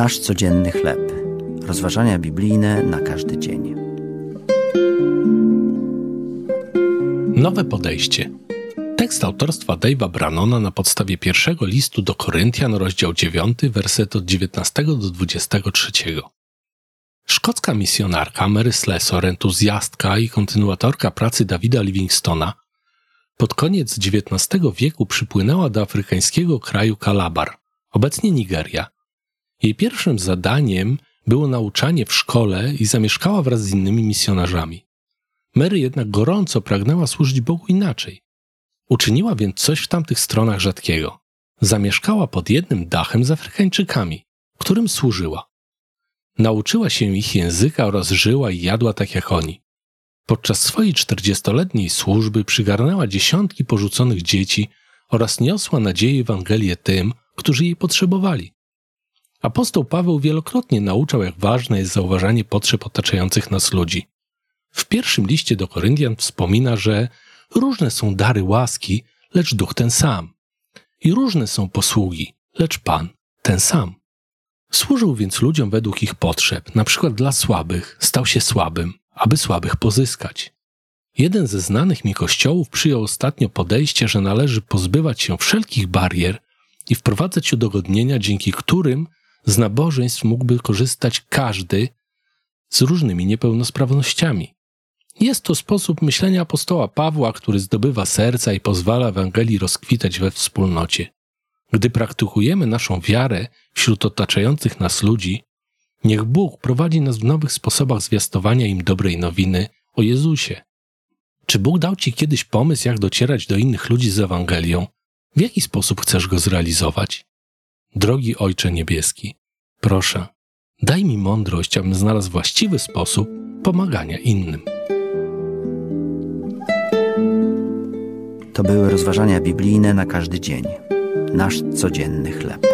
Nasz codzienny chleb. Rozważania biblijne na każdy dzień. Nowe podejście. Tekst autorstwa Dave'a Brannona na podstawie pierwszego listu do Koryntian, rozdział 9, werset od 19 do 23. Szkocka misjonarka Mary Slessor, entuzjastka i kontynuatorka pracy Davida Livingstona, pod koniec XIX wieku przypłynęła do afrykańskiego kraju Kalabar, obecnie Nigeria. Jej pierwszym zadaniem było nauczanie w szkole i zamieszkała wraz z innymi misjonarzami. Mary jednak gorąco pragnęła służyć Bogu inaczej. Uczyniła więc coś w tamtych stronach rzadkiego. Zamieszkała pod jednym dachem z Afrykańczykami, którym służyła. Nauczyła się ich języka oraz żyła i jadła tak jak oni. Podczas swojej czterdziestoletniej służby przygarnęła dziesiątki porzuconych dzieci oraz niosła nadzieję Ewangelię tym, którzy jej potrzebowali. Apostoł Paweł wielokrotnie nauczał, jak ważne jest zauważanie potrzeb otaczających nas ludzi. W pierwszym liście do Koryntian wspomina, że różne są dary łaski, lecz duch ten sam. I różne są posługi, lecz Pan ten sam. Służył więc ludziom według ich potrzeb, na przykład dla słabych, stał się słabym, aby słabych pozyskać. Jeden ze znanych mi kościołów przyjął ostatnio podejście, że należy pozbywać się wszelkich barier i wprowadzać udogodnienia, dzięki którym z nabożeństw mógłby korzystać każdy z różnymi niepełnosprawnościami. Jest to sposób myślenia apostoła Pawła, który zdobywa serca i pozwala Ewangelii rozkwitać we wspólnocie. Gdy praktykujemy naszą wiarę wśród otaczających nas ludzi, niech Bóg prowadzi nas w nowych sposobach zwiastowania im dobrej nowiny o Jezusie. Czy Bóg dał Ci kiedyś pomysł, jak docierać do innych ludzi z Ewangelią? W jaki sposób chcesz go zrealizować? Drogi Ojcze Niebieski, proszę, daj mi mądrość, abym znalazł właściwy sposób pomagania innym. To były rozważania biblijne na każdy dzień. Nasz codzienny chleb.